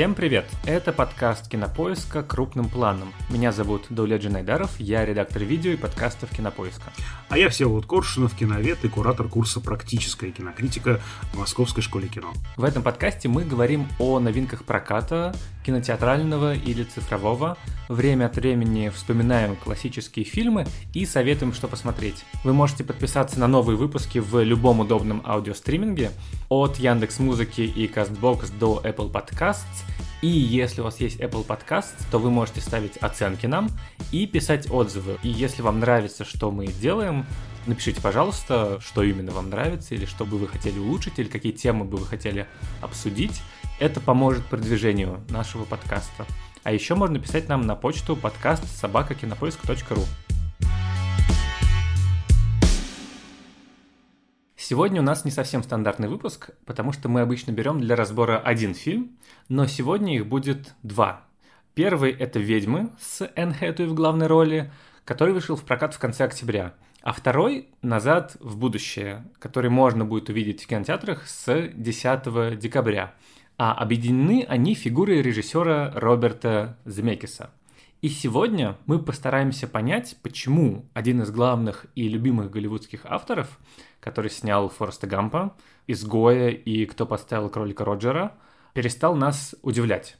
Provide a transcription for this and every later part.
Всем привет! Это подкаст Кинопоиска крупным планом. Меня зовут Дуля Джинайдаров, я редактор видео и подкастов Кинопоиска. А я Всеволод Коршунов, киновед и куратор курса «Практическая кинокритика» в Московской школе кино. В этом подкасте мы говорим о новинках проката, кинотеатрального или цифрового. Время от времени вспоминаем классические фильмы и советуем, что посмотреть. Вы можете подписаться на новые выпуски в любом удобном аудиостриминге от Яндекс Музыки и Castbox до Apple Podcasts и если у вас есть Apple Podcast, то вы можете ставить оценки нам и писать отзывы. И если вам нравится, что мы делаем, напишите, пожалуйста, что именно вам нравится, или что бы вы хотели улучшить, или какие темы бы вы хотели обсудить. Это поможет продвижению нашего подкаста. А еще можно писать нам на почту подкаст собакакинопоиск.ру. Сегодня у нас не совсем стандартный выпуск, потому что мы обычно берем для разбора один фильм, но сегодня их будет два. Первый — это «Ведьмы» с Энн Хэтэуэй в главной роли, который вышел в прокат в конце октября. А второй — «Назад в будущее», который можно будет увидеть в кинотеатрах с 10 декабря. А объединены они фигурой режиссера Роберта Земекиса. И сегодня мы постараемся понять, почему один из главных и любимых голливудских авторов — который снял Фореста Гампа, Изгоя и Кто поставил кролика Роджера, перестал нас удивлять.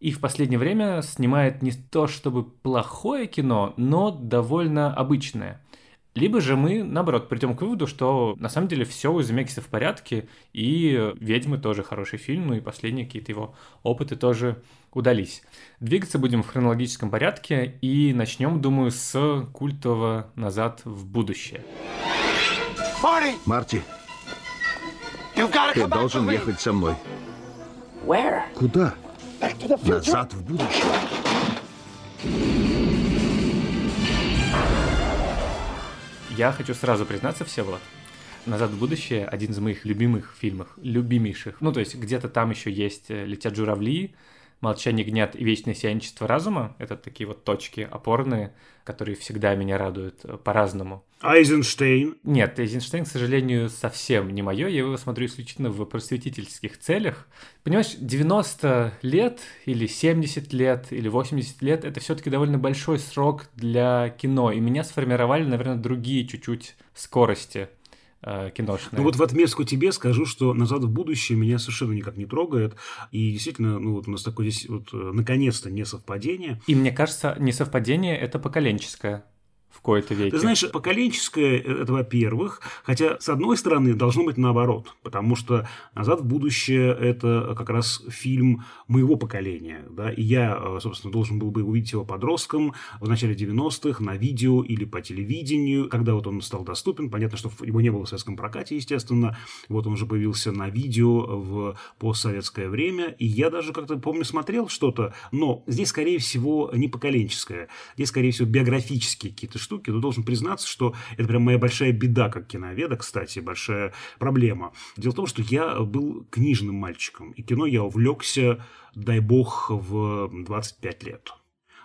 И в последнее время снимает не то чтобы плохое кино, но довольно обычное. Либо же мы, наоборот, придем к выводу, что на самом деле все у Земекиса в порядке, и «Ведьмы» тоже хороший фильм, ну и последние какие-то его опыты тоже удались. Двигаться будем в хронологическом порядке, и начнем, думаю, с культового «Назад в будущее». Марти, ты должен ехать со мной. Куда? Назад в будущее. Я хочу сразу признаться, Всеволод, «Назад в будущее» — один из моих любимых фильмов, любимейших. Ну, то есть где-то там еще есть э, «Летят журавли», «Молчание гнят» и «Вечное сияничество разума» — это такие вот точки опорные, которые всегда меня радуют э, по-разному. Айзенштейн? Нет, Айзенштейн, к сожалению, совсем не мое. Я его смотрю исключительно в просветительских целях. Понимаешь, 90 лет или 70 лет или 80 лет — это все таки довольно большой срок для кино, и меня сформировали, наверное, другие чуть-чуть скорости э, киношные. Ну вот в отместку тебе скажу, что «Назад в будущее» меня совершенно никак не трогает. И действительно, ну вот у нас такое здесь вот э, наконец-то не совпадение. И мне кажется, не совпадение, это поколенческое в кои-то веке. Ты знаешь, поколенческое это во-первых, хотя с одной стороны должно быть наоборот, потому что «Назад в будущее» это как раз фильм моего поколения, да, и я, э, собственно, должен был бы увидеть его подростком в начале 90-х на видео или по телевидению, когда вот он стал доступен, понятно, что его не было в советском прокате, естественно, вот он уже появился на видео в постсоветское время, и я даже как-то, помню, смотрел что-то, но здесь, скорее всего, не поколенческое, здесь, скорее всего, биографические какие-то штуки, но должен признаться, что это прям моя большая беда как киноведа, кстати, большая проблема. Дело в том, что я был книжным мальчиком, и кино я увлекся, дай бог, в 25 лет.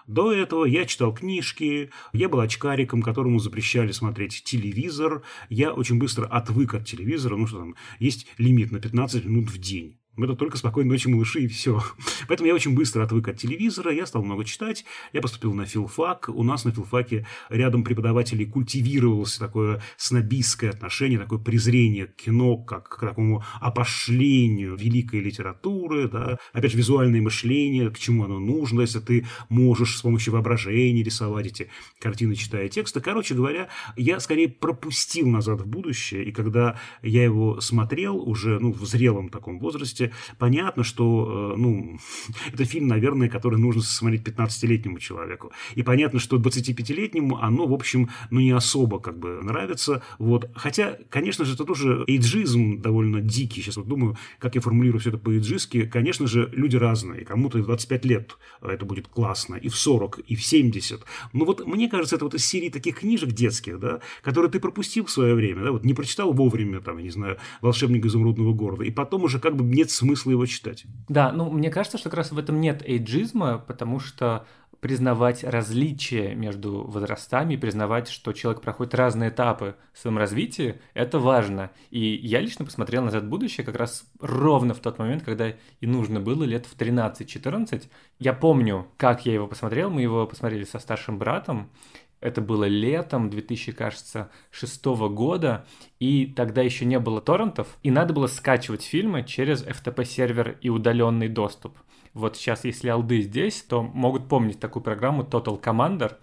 До этого я читал книжки, я был очкариком, которому запрещали смотреть телевизор. Я очень быстро отвык от телевизора, ну что там, есть лимит на 15 минут в день. Это только «Спокойной ночи, малыши» и все. Поэтому я очень быстро отвык от телевизора, я стал много читать, я поступил на филфак. У нас на филфаке рядом преподавателей культивировалось такое снобистское отношение, такое презрение к кино, как к такому опошлению великой литературы, да. Опять же, визуальное мышление, к чему оно нужно, если ты можешь с помощью воображения рисовать эти картины, читая тексты. Короче говоря, я скорее пропустил «Назад в будущее», и когда я его смотрел уже ну, в зрелом таком возрасте, понятно, что, э, ну, это фильм, наверное, который нужно смотреть 15-летнему человеку. И понятно, что 25-летнему оно, в общем, ну, не особо как бы нравится. Вот. Хотя, конечно же, это тоже эйджизм довольно дикий. Сейчас вот думаю, как я формулирую все это по-эйджистски. Конечно же, люди разные. Кому-то и в 25 лет это будет классно, и в 40, и в 70. Но вот мне кажется, это вот из серии таких книжек детских, да, которые ты пропустил в свое время, да, вот не прочитал вовремя, там, я не знаю, «Волшебник изумрудного города», и потом уже как бы нет смысла его читать. Да, ну мне кажется, что как раз в этом нет эйджизма, потому что признавать различия между возрастами, признавать, что человек проходит разные этапы в своем развитии, это важно. И я лично посмотрел «Назад в будущее» как раз ровно в тот момент, когда и нужно было лет в 13-14. Я помню, как я его посмотрел, мы его посмотрели со старшим братом, это было летом 2006 года, и тогда еще не было торрентов, и надо было скачивать фильмы через FTP-сервер и удаленный доступ. Вот сейчас, если алды здесь, то могут помнить такую программу Total Commander.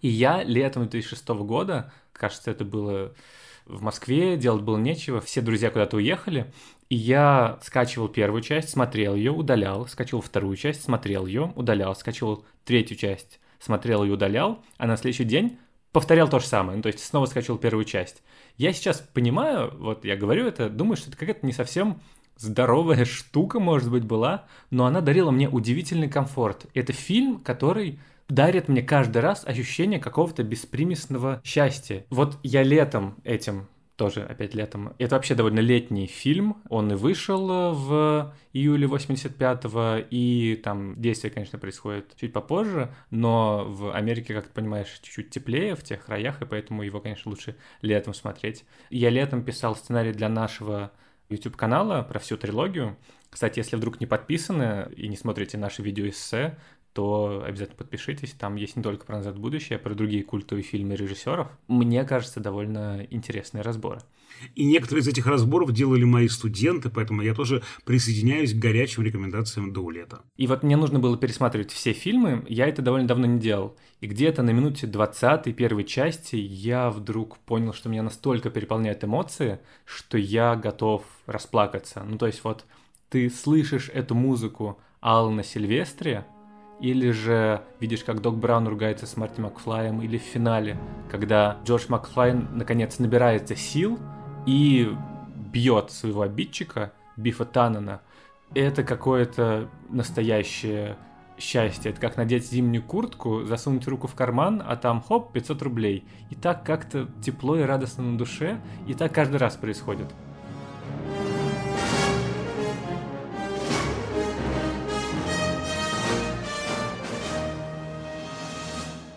И я летом 2006 года, кажется, это было в Москве, делать было нечего, все друзья куда-то уехали, и я скачивал первую часть, смотрел ее, удалял, скачивал вторую часть, смотрел ее, удалял, скачивал третью часть, смотрел и удалял, а на следующий день повторял то же самое, ну, то есть снова скачивал первую часть. Я сейчас понимаю, вот я говорю это, думаю, что это какая-то не совсем здоровая штука, может быть, была, но она дарила мне удивительный комфорт. Это фильм, который дарит мне каждый раз ощущение какого-то беспримесного счастья. Вот я летом этим тоже опять летом. Это вообще довольно летний фильм. Он и вышел э, в июле 85-го, и там действие, конечно, происходит чуть попозже, но в Америке, как ты понимаешь, чуть-чуть теплее в тех краях, и поэтому его, конечно, лучше летом смотреть. Я летом писал сценарий для нашего YouTube-канала про всю трилогию. Кстати, если вдруг не подписаны и не смотрите наши видео-эссе, то обязательно подпишитесь. Там есть не только про «Назад в будущее», а про другие культовые фильмы режиссеров. Мне кажется, довольно интересные разборы. И некоторые из этих разборов делали мои студенты, поэтому я тоже присоединяюсь к горячим рекомендациям до лета. И вот мне нужно было пересматривать все фильмы, я это довольно давно не делал. И где-то на минуте 20 первой части я вдруг понял, что меня настолько переполняют эмоции, что я готов расплакаться. Ну то есть вот ты слышишь эту музыку Алана Сильвестри, или же видишь, как Док Браун ругается с Марти Макфлаем, или в финале, когда Джордж Макфлайн наконец набирается сил и бьет своего обидчика, Бифа Таннена. Это какое-то настоящее счастье. Это как надеть зимнюю куртку, засунуть руку в карман, а там хоп, 500 рублей. И так как-то тепло и радостно на душе, и так каждый раз происходит.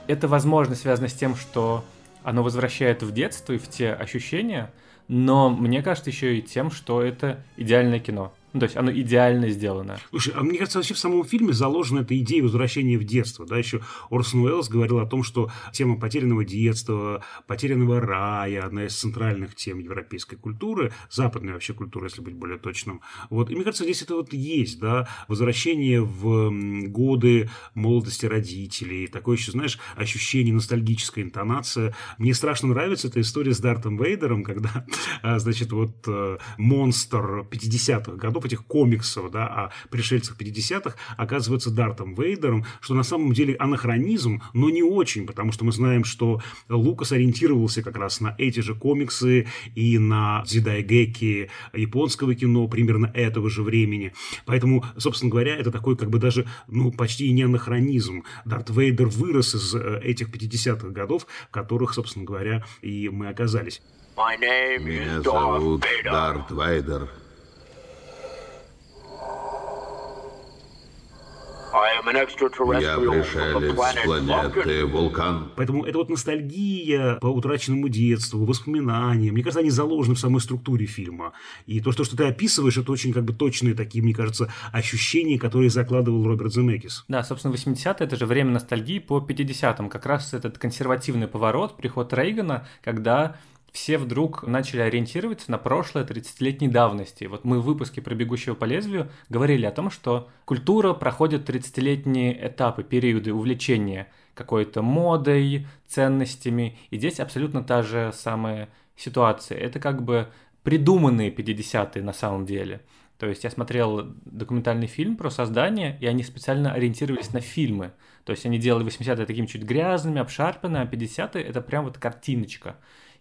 Это, возможно, связано с тем, что оно возвращает в детство и в те ощущения, но мне кажется еще и тем, что это идеальное кино. Ну, то есть оно идеально сделано. Слушай, а мне кажется, вообще в самом фильме заложена эта идея возвращения в детство. Да, еще Орсон Уэллс говорил о том, что тема потерянного детства, потерянного рая, одна из центральных тем европейской культуры, западной вообще культуры, если быть более точным. Вот. И мне кажется, здесь это вот есть, да, возвращение в годы молодости родителей, такое еще, знаешь, ощущение, ностальгическая интонация. Мне страшно нравится эта история с Дартом Вейдером, когда, а, значит, вот э, монстр 50-х годов годов этих комиксов да, о пришельцах 50-х оказывается Дартом Вейдером, что на самом деле анахронизм, но не очень, потому что мы знаем, что Лукас ориентировался как раз на эти же комиксы и на дзидайгеки японского кино примерно этого же времени. Поэтому, собственно говоря, это такой как бы даже ну, почти и не анахронизм. Дарт Вейдер вырос из э, этих 50-х годов, в которых, собственно говоря, и мы оказались. Меня зовут Дарт Вейдер. Я пришелец с планеты Вулкан. Поэтому это вот ностальгия по утраченному детству, воспоминания. Мне кажется, они заложены в самой структуре фильма. И то, что, что ты описываешь, это очень как бы точные такие, мне кажется, ощущения, которые закладывал Роберт Земекис. Да, собственно, 80-е – это же время ностальгии по 50-м. Как раз этот консервативный поворот, приход Рейгана, когда все вдруг начали ориентироваться на прошлое 30-летней давности. Вот мы в выпуске про «Бегущего по лезвию» говорили о том, что культура проходит 30-летние этапы, периоды увлечения какой-то модой, ценностями. И здесь абсолютно та же самая ситуация. Это как бы придуманные 50-е на самом деле. То есть я смотрел документальный фильм про создание, и они специально ориентировались на фильмы. То есть они делали 80-е такими чуть грязными, обшарпанными, а 50-е это прям вот картиночка.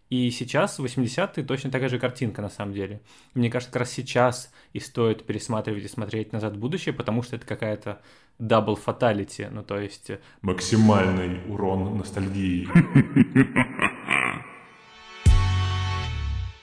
И сейчас, в 80-е, точно такая же картинка на самом деле. Мне кажется, как раз сейчас и стоит пересматривать и смотреть назад в будущее, потому что это какая-то double fatality, ну то есть... Э, Максимальный урон ностальгии.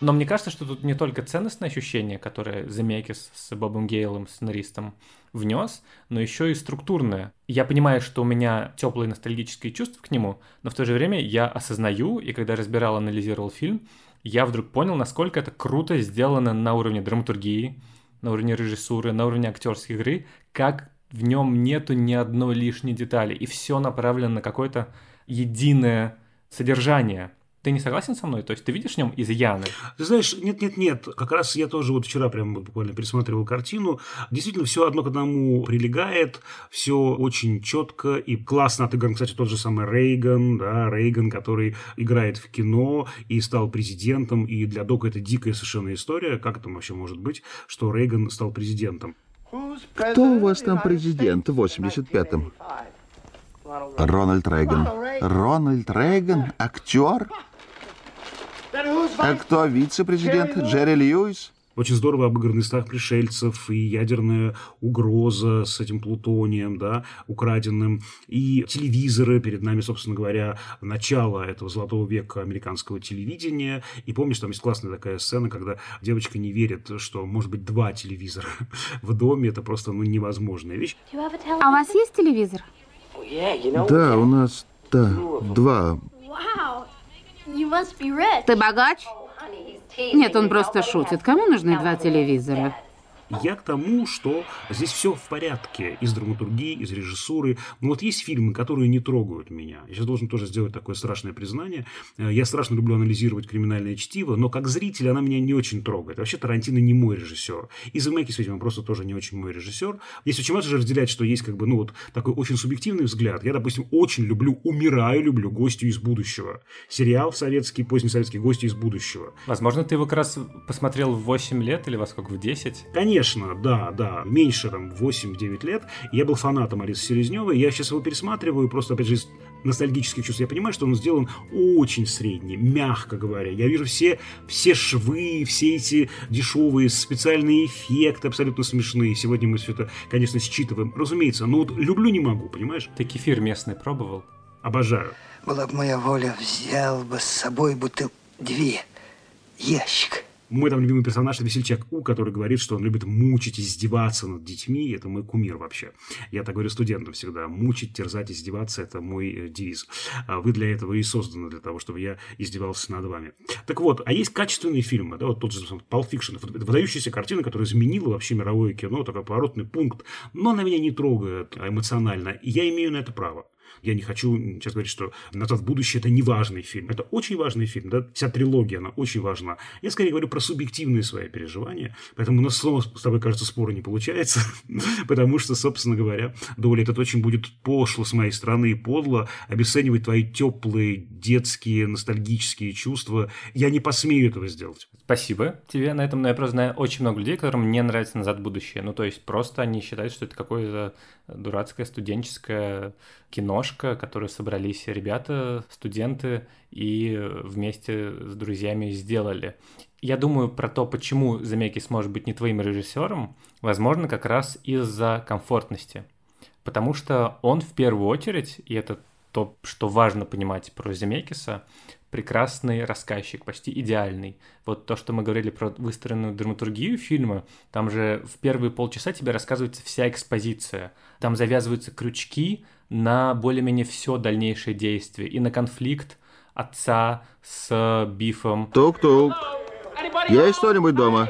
Но мне кажется, что тут не только ценностное ощущение, которое Земекис с Бобом Гейлом, сценаристом, внес, но еще и структурное. Я понимаю, что у меня теплые ностальгические чувства к нему, но в то же время я осознаю, и когда разбирал, анализировал фильм, я вдруг понял, насколько это круто сделано на уровне драматургии, на уровне режиссуры, на уровне актерской игры, как в нем нету ни одной лишней детали, и все направлено на какое-то единое содержание. Ты не согласен со мной? То есть ты видишь в нем изъяны? Ты знаешь, нет-нет-нет, как раз я тоже вот вчера прям буквально пересматривал картину. Действительно, все одно к одному прилегает, все очень четко и классно отыгран, кстати, тот же самый Рейган, да, Рейган, который играет в кино и стал президентом, и для Дока это дикая совершенно история. Как это вообще может быть, что Рейган стал президентом? Кто у вас там президент в 85-м? Рональд Рейган. Рональд Рейган? Актер? А кто вице-президент? Джерри Льюис? Очень здорово обыгранный страх пришельцев и ядерная угроза с этим плутонием, да, украденным, и телевизоры, перед нами, собственно говоря, начало этого золотого века американского телевидения. И помнишь, там есть классная такая сцена, когда девочка не верит, что может быть два телевизора в доме, это просто ну, невозможная вещь. А у вас есть телевизор? Да, у нас, да, два. Ты богач? Нет, он просто шутит. Кому нужны два телевизора? Я к тому, что здесь все в порядке из драматургии, из режиссуры. Но вот есть фильмы, которые не трогают меня. Я сейчас должен тоже сделать такое страшное признание. Э, я страшно люблю анализировать криминальное чтиво, но как зритель она меня не очень трогает. Вообще Тарантино не мой режиссер. И Земекис, видимо, просто тоже не очень мой режиссер. Здесь очень важно же разделять, что есть как бы, ну вот такой очень субъективный взгляд. Я, допустим, очень люблю, умираю, люблю «Гостю из будущего». Сериал советский, поздний советский «Гости из будущего». Возможно, ты его как раз посмотрел в 8 лет или во сколько, в 10? Конечно Конечно, да, да, меньше там 8-9 лет. Я был фанатом Алисы Селезневой. Я сейчас его пересматриваю, просто, опять же, из ностальгических чувств. Я понимаю, что он сделан очень средний, мягко говоря. Я вижу все, все швы, все эти дешевые специальные эффекты, абсолютно смешные. Сегодня мы все это, конечно, считываем. Разумеется, но вот люблю не могу, понимаешь? Ты кефир местный пробовал? Обожаю. Была бы моя воля, взял бы с собой бутыл две, ящик. Мой там любимый персонаж – это весельчак У, который говорит, что он любит мучить, издеваться над детьми. Это мой кумир вообще. Я так говорю студентам всегда. Мучить, терзать, издеваться – это мой э, девиз. А вы для этого и созданы, для того, чтобы я издевался над вами. Так вот, а есть качественные фильмы, да, вот тот же Pulp Fiction. Выдающаяся картина, которая изменила вообще мировое кино, такой поворотный пункт. Но она меня не трогает эмоционально. И я имею на это право. Я не хочу сейчас говорить, что «Назад в будущее» – это не важный фильм. Это очень важный фильм. Да? Вся трилогия, она очень важна. Я скорее говорю про субъективные свои переживания. Поэтому у нас снова с тобой, кажется, спора не получается. потому что, собственно говоря, доля этот очень будет пошло с моей стороны и подло обесценивать твои теплые, детские, ностальгические чувства. Я не посмею этого сделать. Спасибо тебе. На этом, но я просто знаю очень много людей, которым не нравится «Назад в будущее». Ну, то есть просто они считают, что это какое-то дурацкое студенческое киношка, которую собрались ребята, студенты, и вместе с друзьями сделали. Я думаю про то, почему Замекис может быть не твоим режиссером, возможно, как раз из-за комфортности. Потому что он в первую очередь, и это то, что важно понимать про Земекиса, прекрасный рассказчик, почти идеальный. Вот то, что мы говорили про выстроенную драматургию фильма, там же в первые полчаса тебе рассказывается вся экспозиция. Там завязываются крючки на более-менее все дальнейшее действие и на конфликт отца с Бифом. Тук-тук. Есть кто-нибудь дома?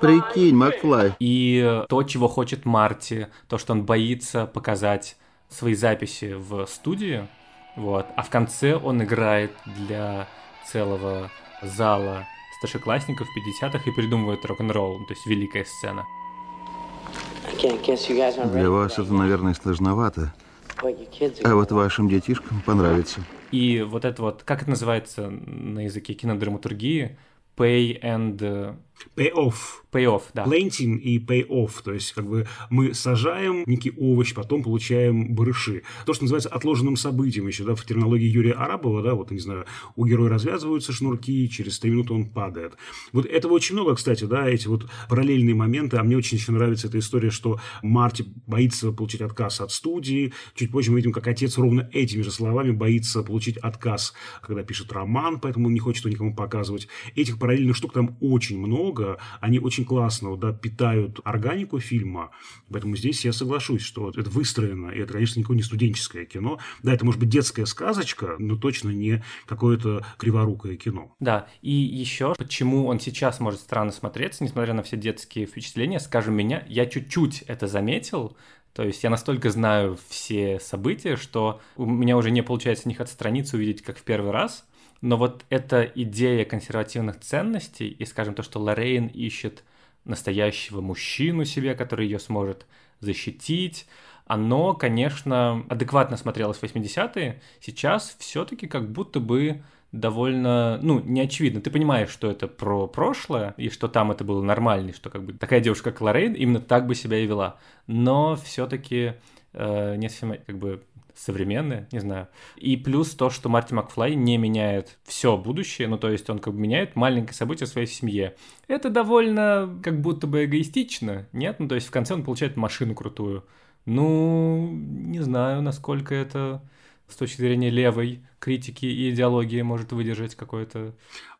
Прикинь, Макфлай. И то, чего хочет Марти, то, что он боится показать свои записи в студии, вот. А в конце он играет для целого зала старшеклассников 50-х и придумывает рок-н-ролл, то есть великая сцена. Для вас это, наверное, сложновато. А вот вашим детишкам понравится. И вот это вот, как это называется на языке кинодраматургии? Pay and Pay-off. Pay-off, да. Planting и pay-off. То есть, как бы мы сажаем некий овощ, потом получаем барыши. То, что называется отложенным событием еще, да, в терминологии Юрия Арабова, да, вот, не знаю, у героя развязываются шнурки, через три минуты он падает. Вот этого очень много, кстати, да, эти вот параллельные моменты. А мне очень еще нравится эта история, что Марти боится получить отказ от студии. Чуть позже мы видим, как отец ровно этими же словами боится получить отказ, когда пишет роман, поэтому он не хочет его никому показывать. Этих параллельных штук там очень много. Они очень классно да, питают органику фильма. Поэтому здесь я соглашусь, что это выстроено. И это, конечно, никакое не студенческое кино. Да, это может быть детская сказочка, но точно не какое-то криворукое кино. Да, и еще, почему он сейчас может странно смотреться, несмотря на все детские впечатления, скажем меня, я чуть-чуть это заметил, то есть я настолько знаю все события, что у меня уже не получается них отстраниться, увидеть как в первый раз. Но вот эта идея консервативных ценностей и, скажем, то, что Лоррейн ищет настоящего мужчину себе, который ее сможет защитить, оно, конечно, адекватно смотрелось в 80-е. Сейчас все-таки как будто бы довольно, ну, не очевидно. Ты понимаешь, что это про прошлое, и что там это было нормально, что как бы такая девушка, как Лоррейн, именно так бы себя и вела. Но все-таки э, совсем как бы современные, не знаю. И плюс то, что Марти Макфлай не меняет все будущее, ну то есть он как бы меняет маленькое событие в своей семье. Это довольно как будто бы эгоистично, нет? Ну то есть в конце он получает машину крутую. Ну, не знаю, насколько это с точки зрения левой критики и идеологии может выдержать какое-то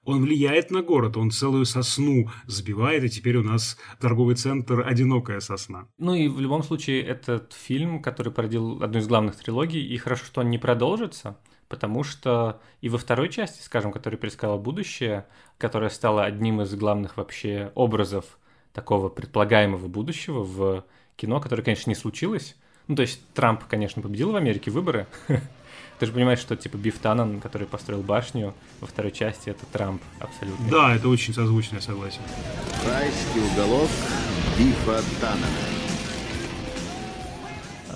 он влияет на город, он целую сосну сбивает, и теперь у нас торговый центр «Одинокая сосна». Ну и в любом случае этот фильм, который породил одну из главных трилогий, и хорошо, что он не продолжится, потому что и во второй части, скажем, которая предсказала будущее, которая стала одним из главных вообще образов такого предполагаемого будущего в кино, которое, конечно, не случилось. Ну, то есть Трамп, конечно, победил в Америке выборы, Ты же понимаешь, что типа Биф Таннен, который построил башню во второй части, это Трамп абсолютно. Да, это очень созвучно, я согласен. Райский уголок Бифа Таннена.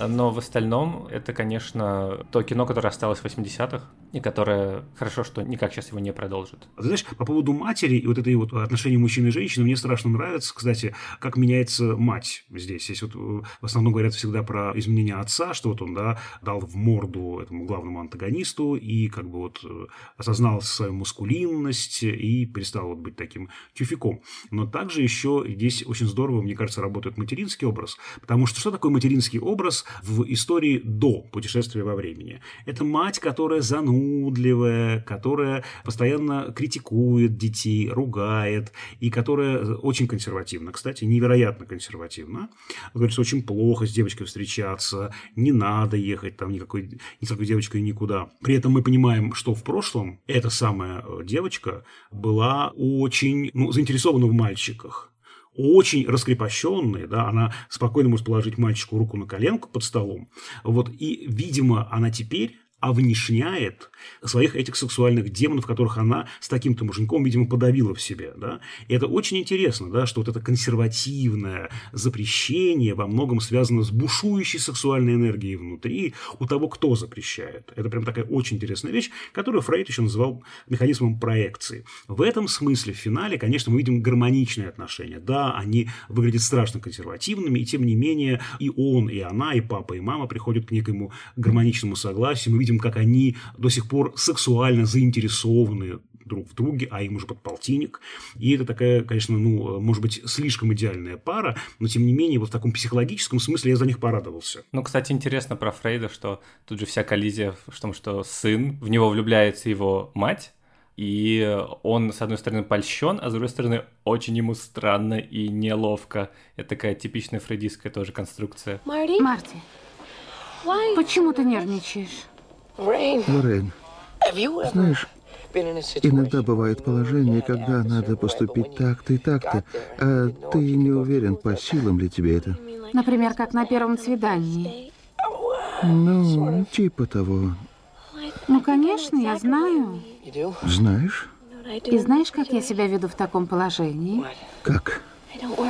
Но в остальном это, конечно, то кино, которое осталось в 80-х, и которое хорошо, что никак сейчас его не продолжит. Ты знаешь, по поводу матери и вот этой вот отношения мужчины и женщины, мне страшно нравится, кстати, как меняется мать здесь. Здесь вот э, в основном говорят всегда про изменение отца, что вот он, да, дал в морду этому главному антагонисту и как бы вот э, осознал свою мускулинность и перестал вот быть таким тюфиком. Но также еще здесь очень здорово, мне кажется, работает материнский образ, потому что что такое материнский образ? В истории до путешествия во времени. Это мать, которая занудливая, которая постоянно критикует детей, ругает, и которая очень консервативна. Кстати, невероятно консервативна. Говорит, что очень плохо с девочкой встречаться, не надо ехать там никакой, ни с какой девочкой никуда. При этом мы понимаем, что в прошлом эта самая девочка была очень ну, заинтересована в мальчиках очень раскрепощенная, да, она спокойно может положить мальчику руку на коленку под столом. Вот, и, видимо, она теперь овнешняет своих этих сексуальных демонов, которых она с таким-то мужиком, видимо, подавила в себе. Да? И это очень интересно, да, что вот это консервативное запрещение во многом связано с бушующей сексуальной энергией внутри у того, кто запрещает. Это прям такая очень интересная вещь, которую Фрейд еще называл механизмом проекции. В этом смысле в финале, конечно, мы видим гармоничные отношения. Да, они выглядят страшно консервативными, и тем не менее и он, и она, и папа, и мама приходят к некому гармоничному согласию. Мы видим, как они до сих пор сексуально заинтересованы друг в друге, а им уже под полтинник. И это такая, конечно, ну, может быть, слишком идеальная пара, но тем не менее, вот в таком психологическом смысле я за них порадовался. Ну, кстати, интересно про Фрейда, что тут же вся коллизия в том, что сын, в него влюбляется его мать, и он, с одной стороны, польщен, а с другой стороны, очень ему странно и неловко. Это такая типичная фрейдистская тоже конструкция. Марти, почему ты нервничаешь? Лоррейн, знаешь, иногда бывает положение, когда надо поступить так-то и так-то, а ты не уверен, по силам ли тебе это. Например, как на первом свидании. Ну, типа того. Ну, конечно, я знаю. Знаешь? И знаешь, как я себя веду в таком положении? Как?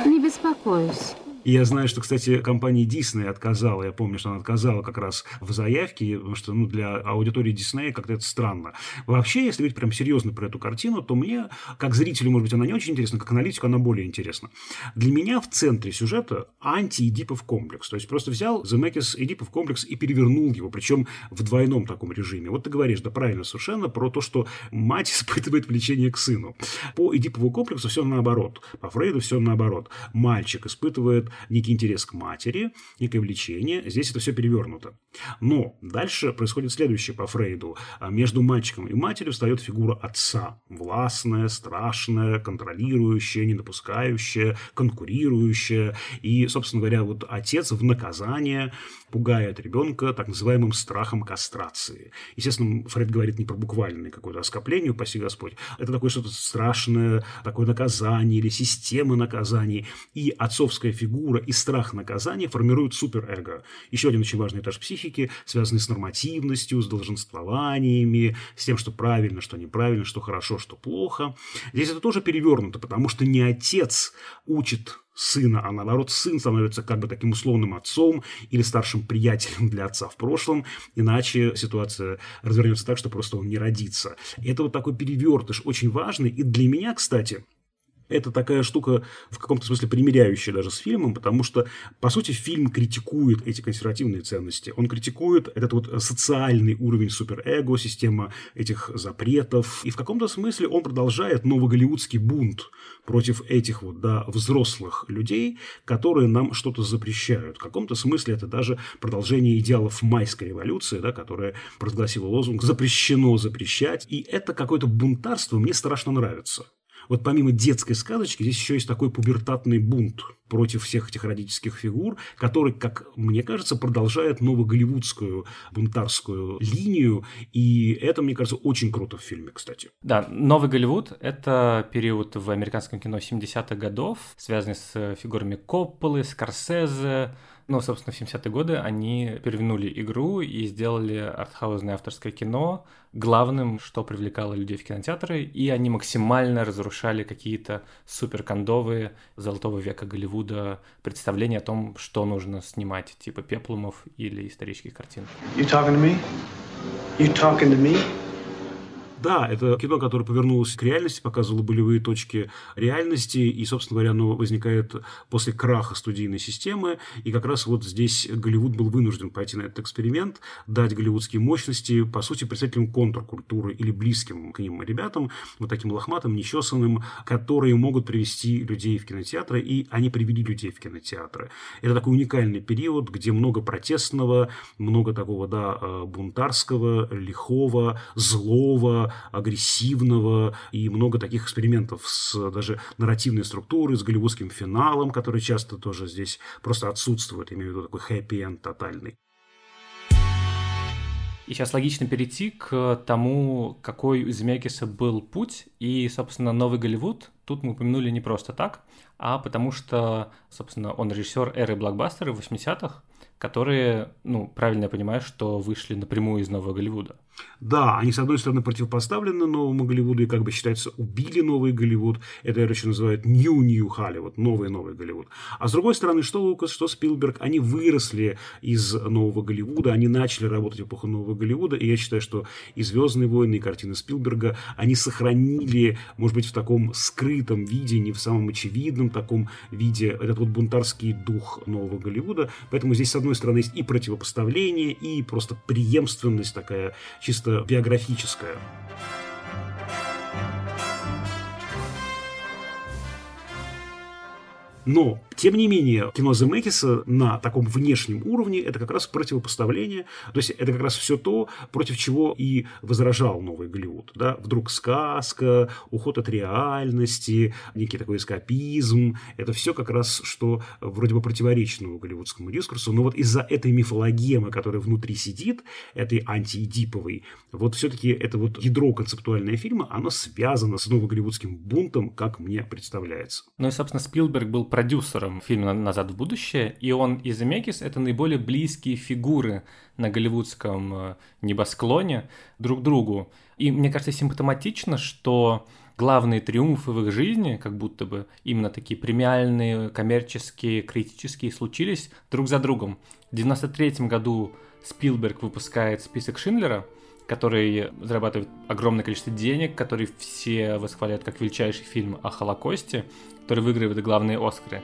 Не беспокоюсь. И я знаю, что, кстати, компания Disney отказала, я помню, что она отказала как раз в заявке, потому что ну, для аудитории Disney как-то это странно. Вообще, если говорить прям серьезно про эту картину, то мне, как зрителю, может быть, она не очень интересна, как аналитику она более интересна. Для меня в центре сюжета анти-Эдипов комплекс. То есть просто взял Земекис Эдипов комплекс и перевернул его, причем в двойном таком режиме. Вот ты говоришь, да правильно совершенно, про то, что мать испытывает влечение к сыну. По Эдипову комплексу все наоборот. По Фрейду все наоборот. Мальчик испытывает некий интерес к матери, некое влечение. Здесь это все перевернуто. Но дальше происходит следующее по Фрейду. Между мальчиком и матерью встает фигура отца. Властная, страшная, контролирующая, не допускающая, конкурирующая. И, собственно говоря, вот отец в наказание пугает ребенка так называемым страхом кастрации. Естественно, Фрейд говорит не про буквальное какое-то оскопление, упаси Господь. Это такое что-то страшное, такое наказание или система наказаний. И отцовская фигура и страх наказания формируют суперэго. Еще один очень важный этаж психики, связанный с нормативностью, с долженствованиями, с тем, что правильно, что неправильно, что хорошо, что плохо. Здесь это тоже перевернуто, потому что не отец учит сына, а наоборот сын становится как бы таким условным отцом или старшим приятелем для отца в прошлом, иначе ситуация развернется так, что просто он не родится. Это вот такой перевертыш очень важный, и для меня, кстати, это такая штука в каком-то смысле примиряющая даже с фильмом, потому что, по сути, фильм критикует эти консервативные ценности. Он критикует этот вот социальный уровень суперэго, система этих запретов. И в каком-то смысле он продолжает новоголливудский бунт против этих вот, да, взрослых людей, которые нам что-то запрещают. В каком-то смысле это даже продолжение идеалов майской революции, да, которая провозгласила лозунг «запрещено запрещать». И это какое-то бунтарство мне страшно нравится вот помимо детской сказочки, здесь еще есть такой пубертатный бунт против всех этих родительских фигур, который, как мне кажется, продолжает новоголливудскую бунтарскую линию, и это, мне кажется, очень круто в фильме, кстати. Да, Новый Голливуд — это период в американском кино 70-х годов, связанный с фигурами Копполы, Скорсезе, ну, собственно, в 70-е годы они перевернули игру и сделали артхаузное авторское кино главным, что привлекало людей в кинотеатры, и они максимально разрушали какие-то суперкондовые золотого века Голливуда представления о том, что нужно снимать, типа пеплумов или исторических картин. You talking to me? You talking to me? Да, это кино, которое повернулось к реальности, показывало болевые точки реальности, и, собственно говоря, оно возникает после краха студийной системы, и как раз вот здесь Голливуд был вынужден пойти на этот эксперимент, дать голливудские мощности, по сути, представителям контркультуры или близким к ним ребятам, вот таким лохматым, нечесанным, которые могут привести людей в кинотеатры, и они привели людей в кинотеатры. Это такой уникальный период, где много протестного, много такого, да, э, бунтарского, лихого, злого, агрессивного, и много таких экспериментов с даже нарративной структурой, с голливудским финалом, который часто тоже здесь просто отсутствует, имею в виду такой хэппи-энд тотальный. И сейчас логично перейти к тому, какой у Земекиса был путь. И, собственно, новый Голливуд тут мы упомянули не просто так, а потому что, собственно, он режиссер эры блокбастера 80-х, которые, ну, правильно я понимаю, что вышли напрямую из Нового Голливуда. Да, они, с одной стороны, противопоставлены Новому Голливуду и, как бы считается, убили Новый Голливуд. Это еще называют New New Hollywood, новый Новый Голливуд. А с другой стороны, что Лукас, что Спилберг, они выросли из Нового Голливуда, они начали работать в эпоху Нового Голливуда, и я считаю, что и «Звездные войны», и картины Спилберга, они сохранили, может быть, в таком скрытом виде, не в самом очевидном таком виде, этот вот бунтарский дух Нового Голливуда. Поэтому здесь, с одной стороны, есть и противопоставление, и просто преемственность такая чисто биографическая. Но тем не менее, кино Земекиса на таком внешнем уровне это как раз противопоставление, то есть это как раз все то, против чего и возражал новый Голливуд. Да? Вдруг сказка, уход от реальности, некий такой эскапизм, это все как раз, что вроде бы противоречит новому голливудскому дискурсу, но вот из-за этой мифологемы, которая внутри сидит, этой антиэдиповой, вот все-таки это вот ядро концептуального фильма, оно связано с новоголливудским бунтом, как мне представляется. Ну и, собственно, Спилберг был продюсером фильма «Назад в будущее», и он и Земекис — это наиболее близкие фигуры на голливудском э, небосклоне друг другу. И мне кажется симптоматично, что главные триумфы в их жизни, как будто бы именно такие премиальные, коммерческие, критические, случились друг за другом. В 93 году Спилберг выпускает список Шиндлера, который зарабатывает огромное количество денег, который все восхваляют как величайший фильм о Холокосте, который выигрывает главные Оскары.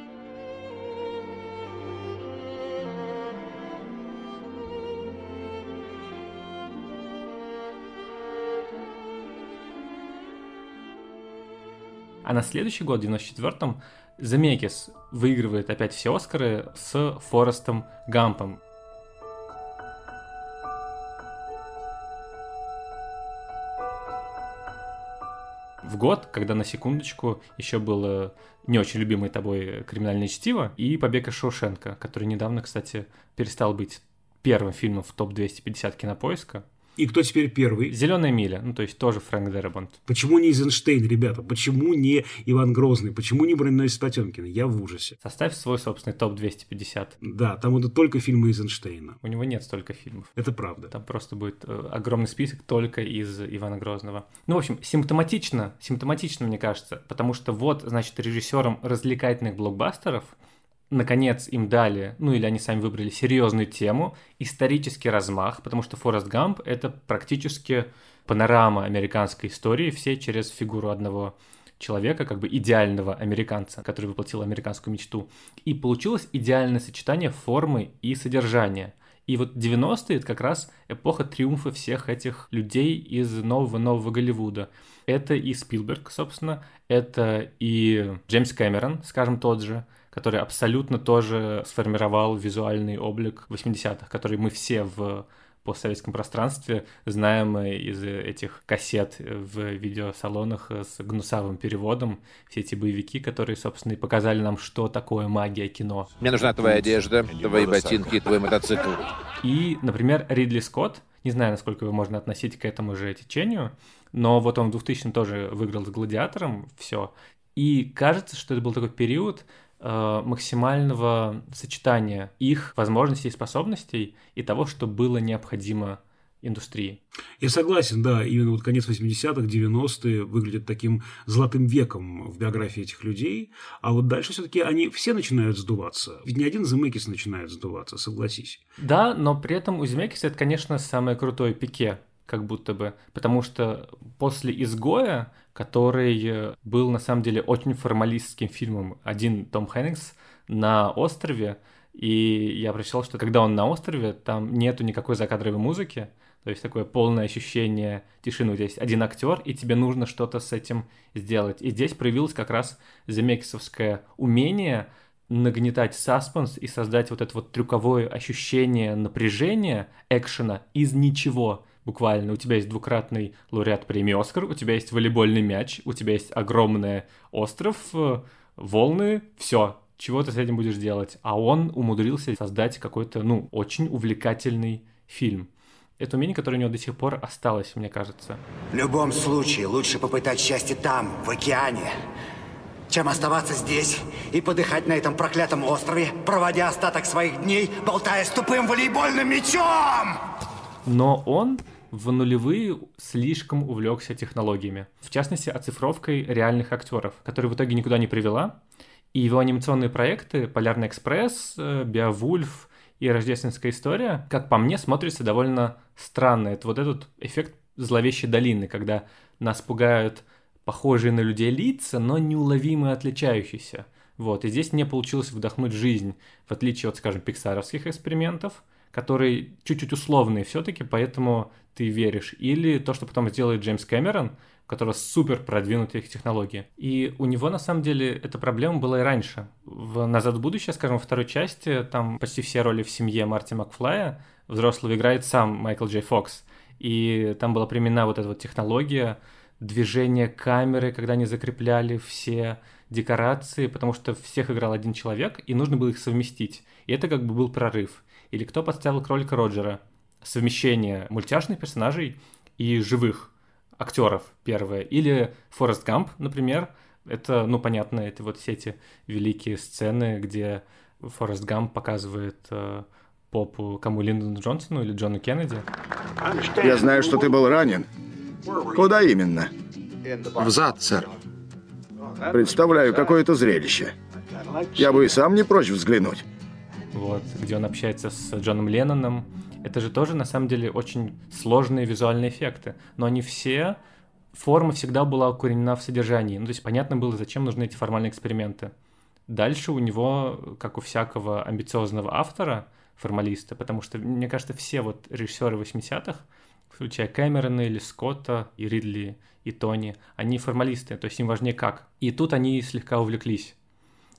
А на следующий год, в 94-м, Замекис выигрывает опять все Оскары с Форестом Гампом. В год, когда на секундочку еще было не очень любимое тобой криминальное чтиво и побег из Шоушенка, который недавно, кстати, перестал быть первым фильмом в топ-250 кинопоиска. И кто теперь первый? Зеленая миля, ну то есть тоже Фрэнк Дерабонт. Почему не Эйзенштейн, ребята? Почему не Иван Грозный? Почему не Броненосец Потемкин? Я в ужасе. Составь свой собственный топ-250. Да, там будут только фильмы Эйзенштейна. У него нет столько фильмов. Это правда. Там просто будет э, огромный список только из Ивана Грозного. Ну, в общем, симптоматично, симптоматично, мне кажется, потому что вот, значит, режиссером развлекательных блокбастеров – наконец им дали, ну или они сами выбрали серьезную тему, исторический размах, потому что Форест Гамп — это практически панорама американской истории, все через фигуру одного человека, как бы идеального американца, который воплотил американскую мечту. И получилось идеальное сочетание формы и содержания. И вот 90-е — это как раз эпоха триумфа всех этих людей из нового-нового Голливуда. Это и Спилберг, собственно, это и Джеймс Кэмерон, скажем, тот же, который абсолютно тоже сформировал визуальный облик 80-х, который мы все в постсоветском пространстве знаем из этих кассет в видеосалонах с гнусавым переводом. Все эти боевики, которые, собственно, и показали нам, что такое магия кино. Мне нужна твоя одежда, твои ботинки, твой мотоцикл. И, например, Ридли Скотт, не знаю, насколько его можно относить к этому же течению, но вот он в 2000 тоже выиграл с «Гладиатором», все. И кажется, что это был такой период, Э, максимального сочетания их возможностей и способностей и того, что было необходимо индустрии. Я согласен, да, именно вот конец 80-х, 90-е выглядят таким золотым веком в биографии этих людей, а вот дальше все-таки они все начинают сдуваться. Ведь не один Земекис начинает сдуваться, согласись. Да, но при этом у Земекиса это, конечно, самое крутое пике, как будто бы, потому что после «Изгоя» который э, был на самом деле очень формалистским фильмом. Один Том Хэнкс на острове, и я прочитал, что когда он на острове, там нету никакой закадровой музыки, то есть такое полное ощущение тишины. Тебя есть один актер, и тебе нужно что-то с этим сделать. И здесь проявилось как раз земекисовское умение нагнетать саспенс и создать вот это вот трюковое ощущение напряжения, экшена из ничего буквально. У тебя есть двукратный лауреат премии «Оскар», у тебя есть волейбольный мяч, у тебя есть огромный остров, э, волны, все. Чего ты с этим будешь делать? А он умудрился создать какой-то, ну, очень увлекательный фильм. Это умение, которое у него до сих пор осталось, мне кажется. В любом случае, лучше попытать счастье там, в океане, чем оставаться здесь и подыхать на этом проклятом острове, проводя остаток своих дней, болтая с тупым волейбольным мячом! Но он в нулевые слишком увлекся технологиями. В частности, оцифровкой реальных актеров, которая в итоге никуда не привела. И его анимационные проекты «Полярный экспресс», э, «Беовульф» и «Рождественская история», как по мне, смотрится довольно странно. Это вот этот эффект зловещей долины, когда нас пугают похожие на людей лица, но неуловимо отличающиеся. Вот, и здесь не получилось вдохнуть жизнь, в отличие от, скажем, пиксаровских экспериментов, которые чуть-чуть условные все-таки, поэтому ты веришь. Или то, что потом сделает Джеймс Кэмерон, у которого супер продвинутые технологии. И у него, на самом деле, эта проблема была и раньше. В «Назад в будущее», скажем, во второй части, там почти все роли в семье Марти Макфлая взрослого играет сам Майкл Джей Фокс. И там была применена вот эта вот технология движения камеры, когда они закрепляли все декорации, потому что всех играл один человек, и нужно было их совместить. И это как бы был прорыв. Или кто подставил кролика Роджера? Совмещение мультяшных персонажей и живых актеров первое. Или Форест Гамп, например. Это, ну, понятно, это вот все эти великие сцены, где Форест Гамп показывает э, попу кому Линдону Джонсону или Джону Кеннеди. Я знаю, что ты был ранен. Куда именно? В зад, сэр. Представляю, какое это зрелище. Я бы и сам не прочь взглянуть. Где он общается с Джоном Ленноном. Это же тоже, на самом деле, очень сложные визуальные эффекты. Но они все... Форма всегда была укоренена в содержании. Ну, то есть понятно было, зачем нужны эти формальные эксперименты. Дальше у него, как у всякого амбициозного автора, формалиста, потому что, мне кажется, все вот режиссеры 80-х, включая Кэмерона или Скотта, и Ридли, и Тони, они формалисты, то есть им важнее как. И тут они слегка увлеклись.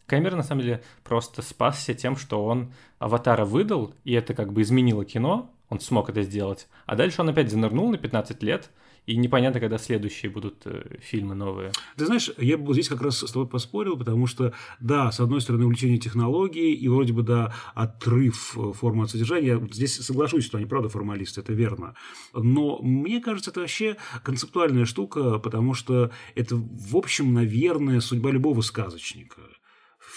Кэмерон, на самом деле, просто спасся тем, что он «Аватара» выдал, и это как бы изменило кино, он смог это сделать. А дальше он опять занырнул на 15 лет, и непонятно, когда следующие будут э, фильмы новые. Ты знаешь, я бы здесь как раз с тобой поспорил, потому что, да, с одной стороны, увлечение технологией, и вроде бы, да, отрыв э, формы от содержания. Я здесь соглашусь, что они, правда, формалисты, это верно. Но мне кажется, это вообще концептуальная штука, потому что это, в общем, наверное, судьба любого сказочника –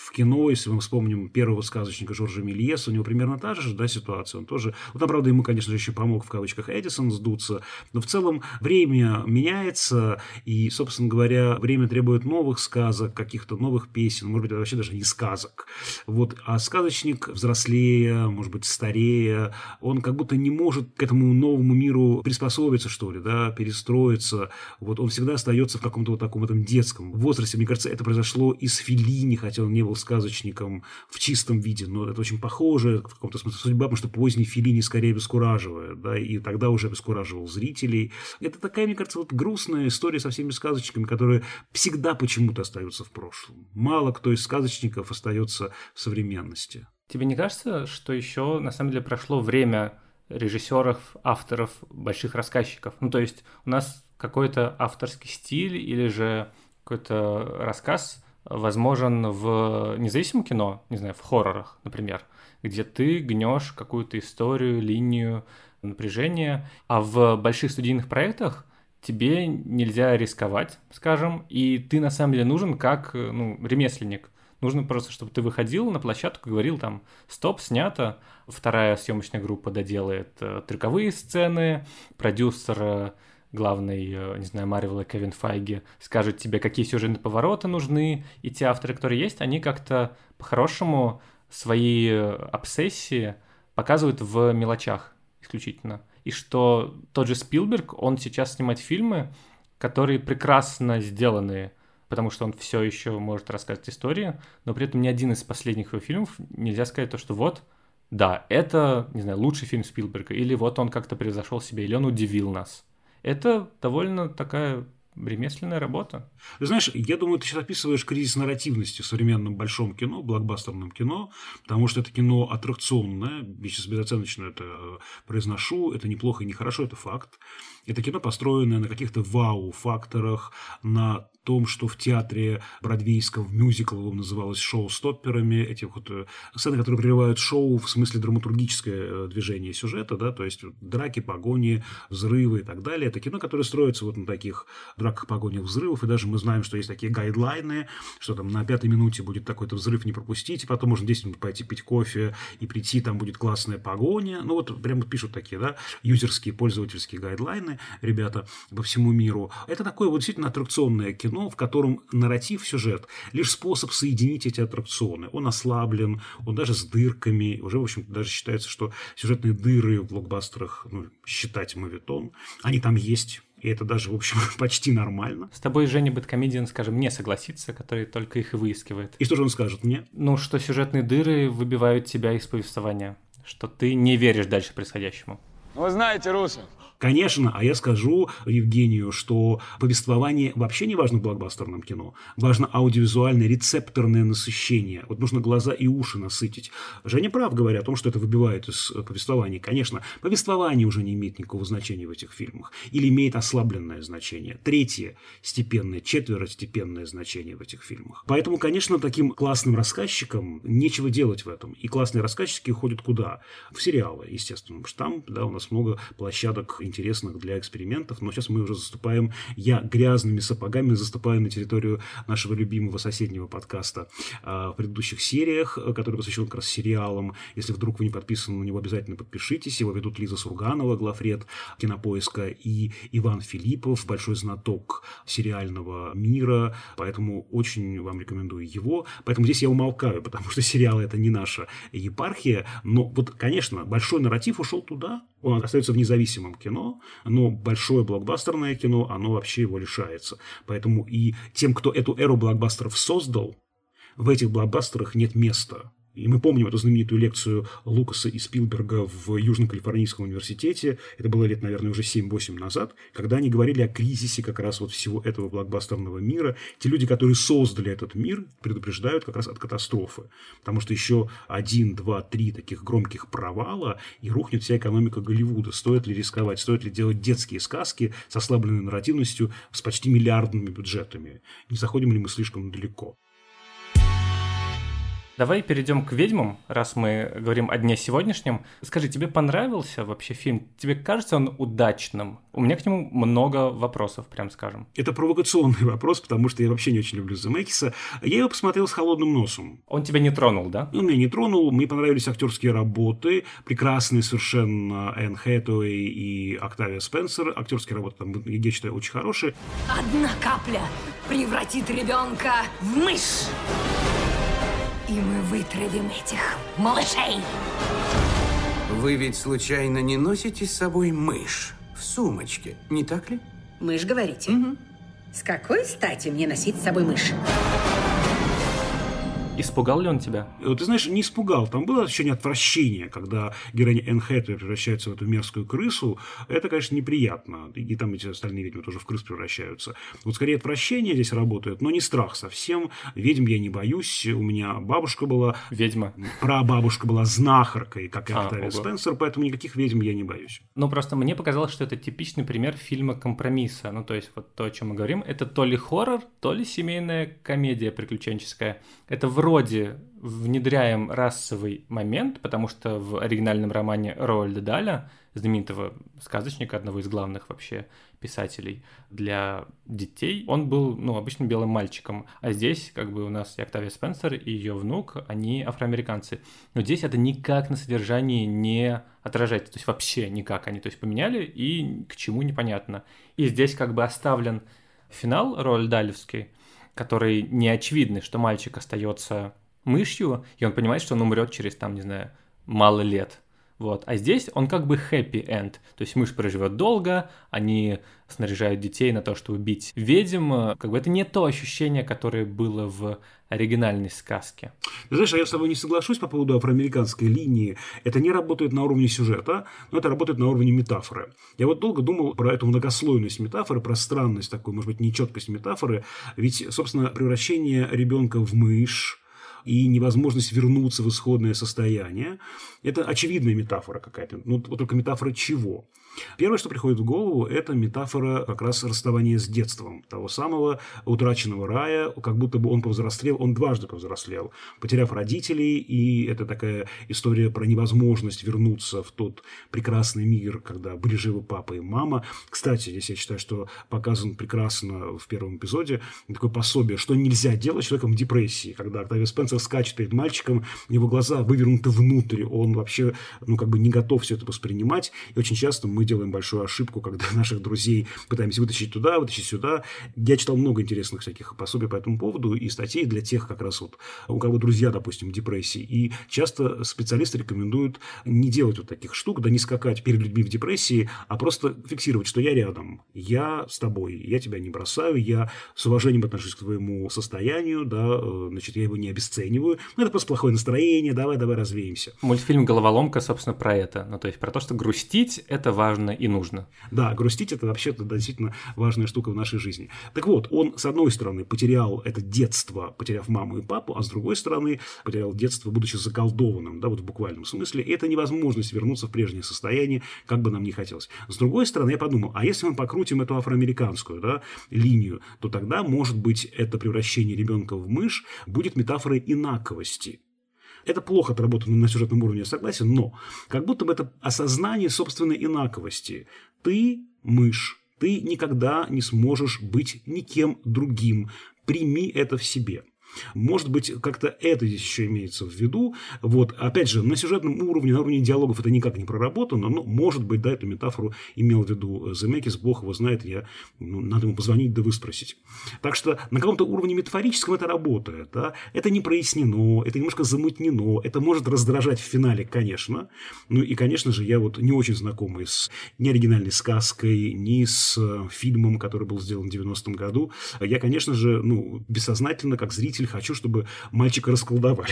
в кино, если мы вспомним первого сказочника Жоржа Мельеса, у него примерно та же да, ситуация. Он тоже, вот там, правда, ему, конечно же, еще помог в кавычках Эдисон сдуться, но в целом время меняется, и, собственно говоря, время требует новых сказок, каких-то новых песен, может быть, вообще даже не сказок. Вот, а сказочник, взрослея, может быть, старея, он как будто не может к этому новому миру приспособиться, что ли, да, перестроиться. Вот он всегда остается в каком-то вот таком этом детском возрасте. Мне кажется, это произошло и с Филини, хотя он не был сказочником в чистом виде, но это очень похоже в каком-то смысле судьба, потому что поздний Филини скорее обескураживает, да, и тогда уже обескураживал зрителей. Это такая, мне кажется, вот грустная история со всеми сказочниками, которые всегда почему-то остаются в прошлом. Мало кто из сказочников остается в современности. Тебе не кажется, что еще на самом деле прошло время режиссеров, авторов, больших рассказчиков? Ну, то есть у нас какой-то авторский стиль или же какой-то рассказ возможен в независимом кино, не знаю, в хоррорах, например, где ты гнешь какую-то историю, линию напряжения, а в больших студийных проектах тебе нельзя рисковать, скажем, и ты на самом деле нужен как ну, ремесленник. Нужно просто, чтобы ты выходил на площадку говорил там «стоп, снято», вторая съемочная группа доделает э, трюковые сцены, продюсер главный, э, не знаю, Марвел и Кевин Файги скажут тебе, какие сюжетные повороты нужны, и те авторы, которые есть, они как-то по-хорошему свои э, обсессии показывают в мелочах исключительно. И что тот же Спилберг, он сейчас снимает фильмы, которые прекрасно сделаны, потому что он все еще может рассказать истории, но при этом ни один из последних его фильмов нельзя сказать то, что вот, да, это, не знаю, лучший фильм Спилберга, или вот он как-то превзошел себя, или он удивил нас. Это довольно такая ремесленная работа. Ты знаешь, я думаю, ты сейчас описываешь кризис нарративности в современном большом кино, блокбастерном кино, потому что это кино аттракционное, я сейчас безоценочно это э, произношу, это неплохо и нехорошо, это факт. Это кино, построенное на каких-то вау-факторах, на том, что в театре бродвейском, в мюзикловом называлось шоу-стопперами, эти вот э, сцены, которые прерывают шоу в смысле драматургическое э, движение сюжета, да, то есть драки, погони, взрывы и так далее. Это кино, которое строится вот на таких драках, погонях, взрывов, и даже мы знаем, что есть такие гайдлайны, что там на пятой минуте будет такой-то взрыв, не пропустить, и потом можно 10 минут пойти пить кофе и прийти, там будет классная погоня. Ну вот прямо пишут такие, да, юзерские, пользовательские гайдлайны ребята по всему миру. Это такое вот действительно аттракционное кино, кино, в котором нарратив, сюжет – лишь способ соединить эти аттракционы. Он ослаблен, он даже с дырками. Уже, в общем даже считается, что сюжетные дыры в блокбастерах, ну, считать мавитон, они там есть. И это даже, в общем, почти нормально. С тобой Женя Бэткомедиан, скажем, не согласится, который только их и выискивает. И что же он скажет мне? Ну, что сюжетные дыры выбивают тебя из повествования. Что ты не веришь дальше происходящему. Вы знаете, Русов, Конечно, а я скажу Евгению, что повествование вообще не важно в блокбастерном кино. Важно аудиовизуальное рецепторное насыщение. Вот нужно глаза и уши насытить. Женя прав, говоря о том, что это выбивает из повествования. Конечно, повествование уже не имеет никакого значения в этих фильмах. Или имеет ослабленное значение. Третье степенное, четверостепенное значение в этих фильмах. Поэтому, конечно, таким классным рассказчикам нечего делать в этом. И классные рассказчики уходят куда? В сериалы, естественно. Потому что там да, у нас много площадок интересных для экспериментов. Но сейчас мы уже заступаем, я грязными сапогами заступаю на территорию нашего любимого соседнего подкаста а, в предыдущих сериях, который посвящен как раз сериалам. Если вдруг вы не подписаны на него, обязательно подпишитесь. Его ведут Лиза Сурганова, главред кинопоиска, и Иван Филиппов, большой знаток сериального мира. Поэтому очень вам рекомендую его. Поэтому здесь я умолкаю, потому что сериалы это не наша епархия. Но вот, конечно, большой нарратив ушел туда, он остается в независимом кино, но большое блокбастерное кино, оно вообще его лишается. Поэтому и тем, кто эту эру блокбастеров создал, в этих блокбастерах нет места. И мы помним эту знаменитую лекцию Лукаса и Спилберга в Южно-Калифорнийском университете. Это было лет, наверное, уже 7-8 назад, когда они говорили о кризисе как раз вот всего этого блокбастерного мира. Те люди, которые создали этот мир, предупреждают как раз от катастрофы. Потому что еще один, два, три таких громких провала, и рухнет вся экономика Голливуда. Стоит ли рисковать, стоит ли делать детские сказки с ослабленной нарративностью, с почти миллиардными бюджетами? Не заходим ли мы слишком далеко? Давай перейдем к ведьмам, раз мы говорим о дне сегодняшнем. Скажи, тебе понравился вообще фильм? Тебе кажется он удачным? У меня к нему много вопросов, прям скажем. Это провокационный вопрос, потому что я вообще не очень люблю Земекиса. Я его посмотрел с холодным носом. Он тебя не тронул, да? Он меня не тронул. Мне понравились актерские работы. Прекрасные совершенно Энн Хэтэуэй и Октавия Спенсер. Актерские работы там, я считаю, очень хорошие. Одна капля превратит ребенка в мышь. И мы вытравим этих малышей. Вы ведь случайно не носите с собой мышь в сумочке, не так ли? Мышь, говорите? Угу. С какой стати мне носить с собой мышь? Испугал ли он тебя? Ты знаешь, не испугал. Там было ощущение отвращения, когда героиня Энн Хэтэуэй превращается в эту мерзкую крысу. Это, конечно, неприятно. И там эти остальные ведьмы тоже в крыс превращаются. Вот скорее отвращение здесь работает, но не страх совсем. Ведьм я не боюсь. У меня бабушка была... Ведьма. Прабабушка была знахаркой, как и а, Октавия Спенсер, поэтому никаких ведьм я не боюсь. Ну, просто мне показалось, что это типичный пример фильма компромисса. Ну, то есть, вот то, о чем мы говорим, это то ли хоррор, то ли семейная комедия приключенческая. Это вроде вроде внедряем расовый момент, потому что в оригинальном романе Роальда Даля, знаменитого сказочника, одного из главных вообще писателей для детей, он был, ну, обычным белым мальчиком. А здесь, как бы, у нас и Октавия Спенсер, и ее внук, они афроамериканцы. Но здесь это никак на содержании не отражается, то есть вообще никак. Они, то есть, поменяли, и к чему непонятно. И здесь как бы оставлен финал Роальдалевский, который не очевидный, что мальчик остается мышью, и он понимает, что он умрет через, там, не знаю, мало лет. Вот. А здесь он как бы happy end. То есть мышь проживет долго, они снаряжают детей на то, чтобы убить ведьм. Как бы это не то ощущение, которое было в оригинальной сказке. Знаешь, а я с тобой не соглашусь по поводу афроамериканской линии. Это не работает на уровне сюжета, но это работает на уровне метафоры. Я вот долго думал про эту многослойность метафоры, про странность такую, может быть, нечеткость метафоры. Ведь, собственно, превращение ребенка в мышь, и невозможность вернуться в исходное состояние. Это очевидная метафора какая-то. Ну, только метафора чего? Первое, что приходит в голову, это метафора как раз расставания с детством, того самого утраченного рая, как будто бы он повзрослел, он дважды повзрослел, потеряв родителей, и это такая история про невозможность вернуться в тот прекрасный мир, когда были живы папа и мама. Кстати, здесь я считаю, что показан прекрасно в первом эпизоде такое пособие, что нельзя делать человеком в депрессии, когда Октавия Спенсер скачет перед мальчиком, его глаза вывернуты внутрь, он вообще, ну, как бы не готов все это воспринимать, и очень часто мы делаем большую ошибку, когда наших друзей пытаемся вытащить туда, вытащить сюда. Я читал много интересных всяких пособий по этому поводу и статей для тех как раз вот, у кого друзья, допустим, депрессии. И часто специалисты рекомендуют не делать вот таких штук, да не скакать перед людьми в депрессии, а просто фиксировать, что я рядом, я с тобой, я тебя не бросаю, я с уважением отношусь к твоему состоянию, да, э, значит, я его не обесцениваю. Ну, это просто плохое настроение, давай, давай развеемся. Мультфильм «Головоломка», собственно, про это. Ну, то есть про то, что грустить – это важно важно и нужно. Да, грустить это вообще-то действительно важная штука в нашей жизни. Так вот, он, с одной стороны, потерял это детство, потеряв маму и папу, а с другой стороны, потерял детство, будучи заколдованным, да, вот в буквальном смысле. И это невозможность вернуться в прежнее состояние, как бы нам ни хотелось. С другой стороны, я подумал, а если мы покрутим эту афроамериканскую да, линию, то тогда, может быть, это превращение ребенка в мышь будет метафорой инаковости Это плохо отработано на сюжетном уровне, я согласен, но как будто бы это осознание собственной инаковости. Ты мышь, ты никогда не сможешь быть никем другим. Прими это в себе. Может быть, как-то это здесь еще имеется в виду. Вот, опять же, на сюжетном уровне, на уровне диалогов это никак не проработано, но, может быть, да, эту метафору имел в виду Земекис, бог его знает, я, ну, надо ему позвонить да выспросить. Так что на каком-то уровне метафорическом это работает, да, это не прояснено, это немножко замутнено, это может раздражать в финале, конечно, ну и, конечно же, я вот не очень знакомый с ни оригинальной сказкой, ни с э, фильмом, который был сделан в 90-м году, я, конечно же, ну, бессознательно, как зритель, хочу, чтобы мальчика расколдовали.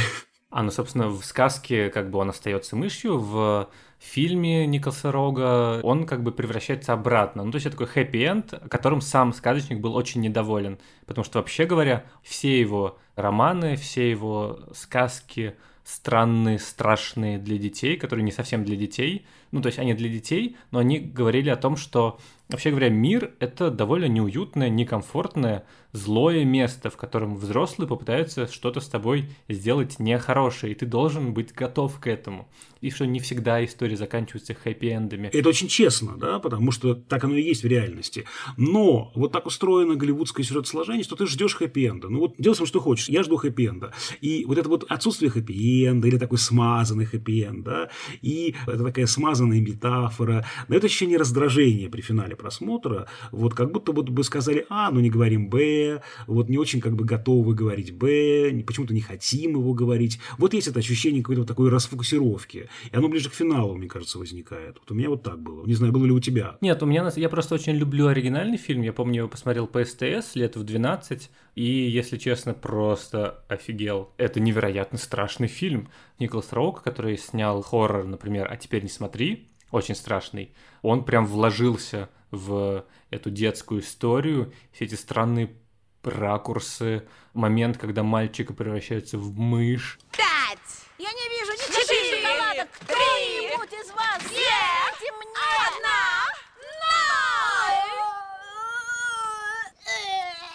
А, ну, собственно, в сказке как бы он остается мышью, в фильме Николса Рога он как бы превращается обратно. Ну, то есть это такой хэппи-энд, которым сам сказочник был очень недоволен. Потому что, вообще говоря, все его романы, все его сказки странные, страшные для детей, которые не совсем для детей. Ну, то есть они для детей, но они говорили о том, что Вообще говоря, мир — это довольно неуютное, некомфортное, злое место, в котором взрослые попытаются что-то с тобой сделать нехорошее, и ты должен быть готов к этому. И что не всегда истории заканчиваются хэппи-эндами. Это очень честно, да, потому что так оно и есть в реальности. Но вот так устроено голливудское сюжетосложение, что ты ждешь хэппи-энда. Ну вот делай сам, что хочешь, я жду хэппи-энда. И вот это вот отсутствие хэппи-энда или такой смазанный хэппи-энд, да, и это такая смазанная метафора, дает ощущение раздражения при финале просмотра, вот как будто вот бы сказали А, но не говорим Б, вот не очень как бы готовы говорить Б, почему-то не хотим его говорить. Вот есть это ощущение какой-то вот такой расфокусировки. И оно ближе к финалу, мне кажется, возникает. Вот у меня вот так было. Не знаю, было ли у тебя. Нет, у меня, я просто очень люблю оригинальный фильм. Я помню, его посмотрел по СТС лет в 12, и, если честно, просто офигел. Это невероятно страшный фильм. Николас Роук, который снял хоррор, например, «А теперь не смотри», очень страшный, он прям вложился в эту детскую историю, все эти странные ракурсы, момент, когда мальчика превращается в мышь. Пять! Я не вижу никаких шоколадок! Кто-нибудь из вас? Дайте мне! Одна!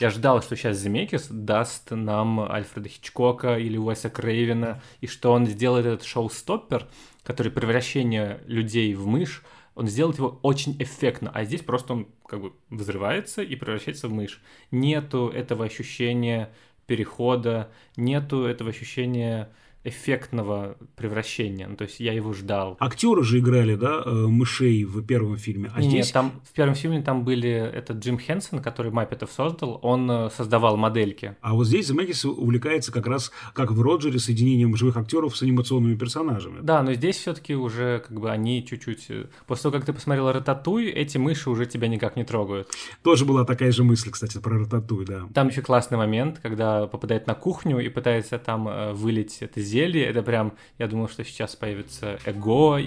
Я ждал, что сейчас Земекис даст нам Альфреда Хичкока или Уэса Крейвена, и что он сделает этот шоу-стоппер, который превращение людей в мышь, он сделает его очень эффектно, а здесь просто он как бы взрывается и превращается в мышь. Нету этого ощущения перехода, нету этого ощущения эффектного превращения. Ну, то есть я его ждал. Актеры же играли, да, э, мышей в первом фильме. А Нет, здесь... там в первом фильме там были этот Джим Хенсон, который Маппетов создал, он э, создавал модельки. А вот здесь Земекис увлекается как раз, как в Роджере, соединением живых актеров с анимационными персонажами. Да, но здесь все-таки уже как бы они чуть-чуть... Э, после того, как ты посмотрел Рататуй, эти мыши уже тебя никак не трогают. Тоже была такая же мысль, кстати, про Рататуй, да. Там еще классный момент, когда попадает на кухню и пытается там вылить это зелье, это прям, я думал, что сейчас появится эго и,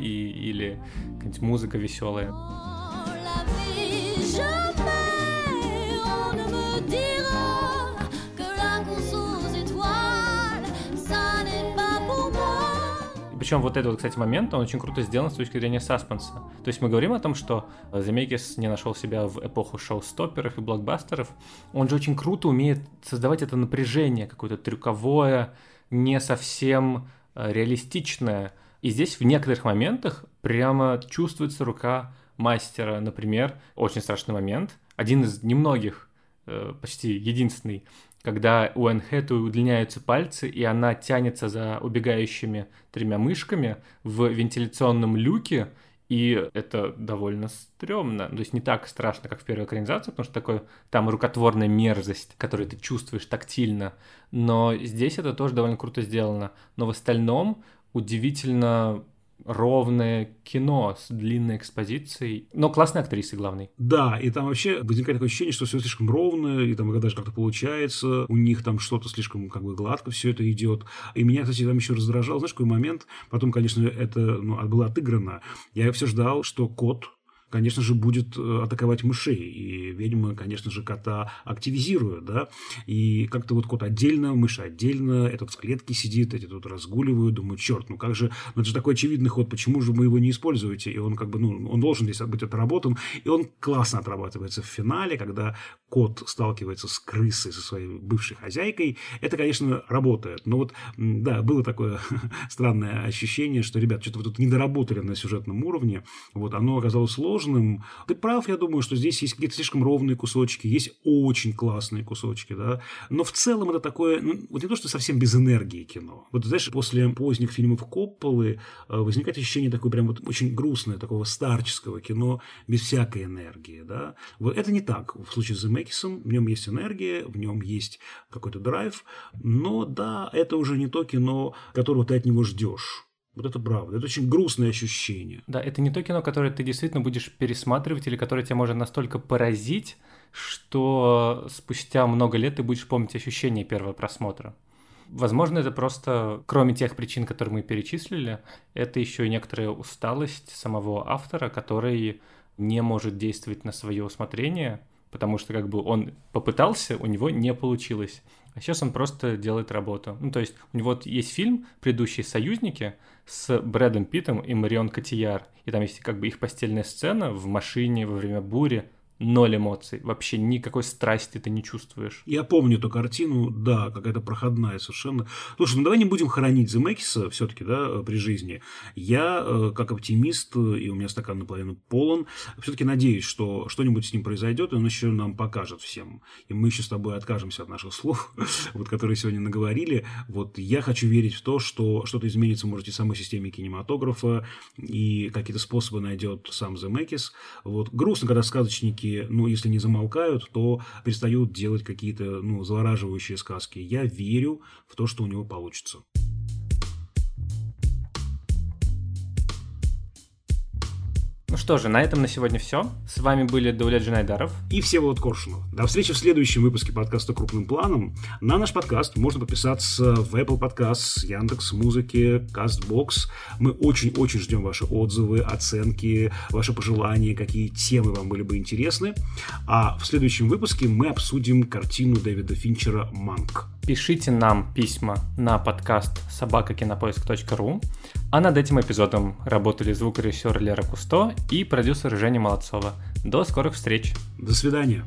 или какая-нибудь музыка веселая. Причем вот этот, кстати, момент, он очень круто сделан с точки зрения саспенса. То есть мы говорим о том, что Земекис не нашел себя в эпоху шоу-стопперов и блокбастеров. Он же очень круто умеет создавать это напряжение, какое-то трюковое, не совсем э, реалистичное. И здесь в некоторых моментах прямо чувствуется рука мастера. Например, очень страшный момент, один из немногих, э, почти единственный, когда у Энн удлиняются пальцы, и она тянется за убегающими тремя мышками в вентиляционном люке, и это довольно стрёмно. То есть не так страшно, как в первой экранизации, потому что такой там рукотворная мерзость, которую ты чувствуешь тактильно. Но здесь это тоже довольно круто сделано. Но в остальном удивительно ровное кино с длинной экспозицией, но классной актрисой главной. Да, и там вообще возникает такое ощущение, что все слишком ровно, и там даже как-то получается, у них там что-то слишком как бы гладко все это идет. И меня, кстати, там еще раздражал, знаешь, какой момент, потом, конечно, это ну, было отыграно. Я все ждал, что кот конечно же, будет э, атаковать мышей. И ведьмы, конечно же, кота активизируют, да. И как-то вот кот отдельно, мышь отдельно, этот в клетке сидит, эти тут разгуливают, думают, черт, ну как же, ну это же такой очевидный ход, почему же вы его не используете? И он как бы, ну, он должен здесь быть отработан, и он классно отрабатывается в финале, когда кот сталкивается с крысой, со своей бывшей хозяйкой. Это, конечно, работает. Но вот, да, было такое странное ощущение, что, ребят, что-то вы тут не доработали на сюжетном уровне. Вот, оно оказалось сложным. Ты прав, я думаю, что здесь есть какие-то слишком ровные кусочки, есть очень классные кусочки, да. Но в целом это такое, ну, вот не то, что совсем без энергии кино. Вот, знаешь, после поздних фильмов Копполы э, возникает ощущение такое прям вот очень грустное, такого старческого кино без всякой энергии, да. Вот это не так в случае с Земекисом. В нем есть энергия, в нем есть какой-то драйв, но да, это уже не то кино, которого ты от него ждешь. Вот это правда. Это очень грустное ощущение. Да, это не то кино, которое ты действительно будешь пересматривать или которое тебя может настолько поразить, что спустя много лет ты будешь помнить ощущение первого просмотра. Возможно, это просто, кроме тех причин, которые мы перечислили, это еще и некоторая усталость самого автора, который не может действовать на свое усмотрение, потому что как бы он попытался, у него не получилось. А сейчас он просто делает работу. Ну, то есть у него есть фильм предыдущий «Союзники» с Брэдом Питтом и Марион Котияр. И там есть как бы их постельная сцена в машине во время бури ноль эмоций, вообще никакой страсти ты не чувствуешь. Я помню эту картину, да, какая-то проходная совершенно. Слушай, ну давай не будем хоронить Земекиса все-таки, да, при жизни. Я, э, как оптимист, и у меня стакан наполовину полон, все-таки надеюсь, что что-нибудь с ним произойдет, и он еще нам покажет всем. И мы еще с тобой откажемся от наших слов, вот, которые сегодня наговорили. Вот я хочу верить в то, что что-то изменится, может, и в самой системе кинематографа, и какие-то способы найдет сам Земекис. Вот грустно, когда сказочники сказки, ну, если не замолкают, то перестают делать какие-то, ну, завораживающие сказки. Я верю в то, что у него получится. Ну что же, на этом на сегодня все. С вами были Даулет Джинайдаров и Всеволод Коршунов. До встречи в следующем выпуске подкаста «Крупным планом». На наш подкаст можно подписаться в Apple Podcasts, Яндекс Музыки, Castbox. Мы очень-очень ждем ваши отзывы, оценки, ваши пожелания, какие темы вам были бы интересны. А в следующем выпуске мы обсудим картину Дэвида Финчера «Манк». Пишите нам письма на подкаст собакакинопоиск.ру. А над этим эпизодом работали звукорежиссер Лера Кусто и продюсер Женя Молодцова. До скорых встреч. До свидания.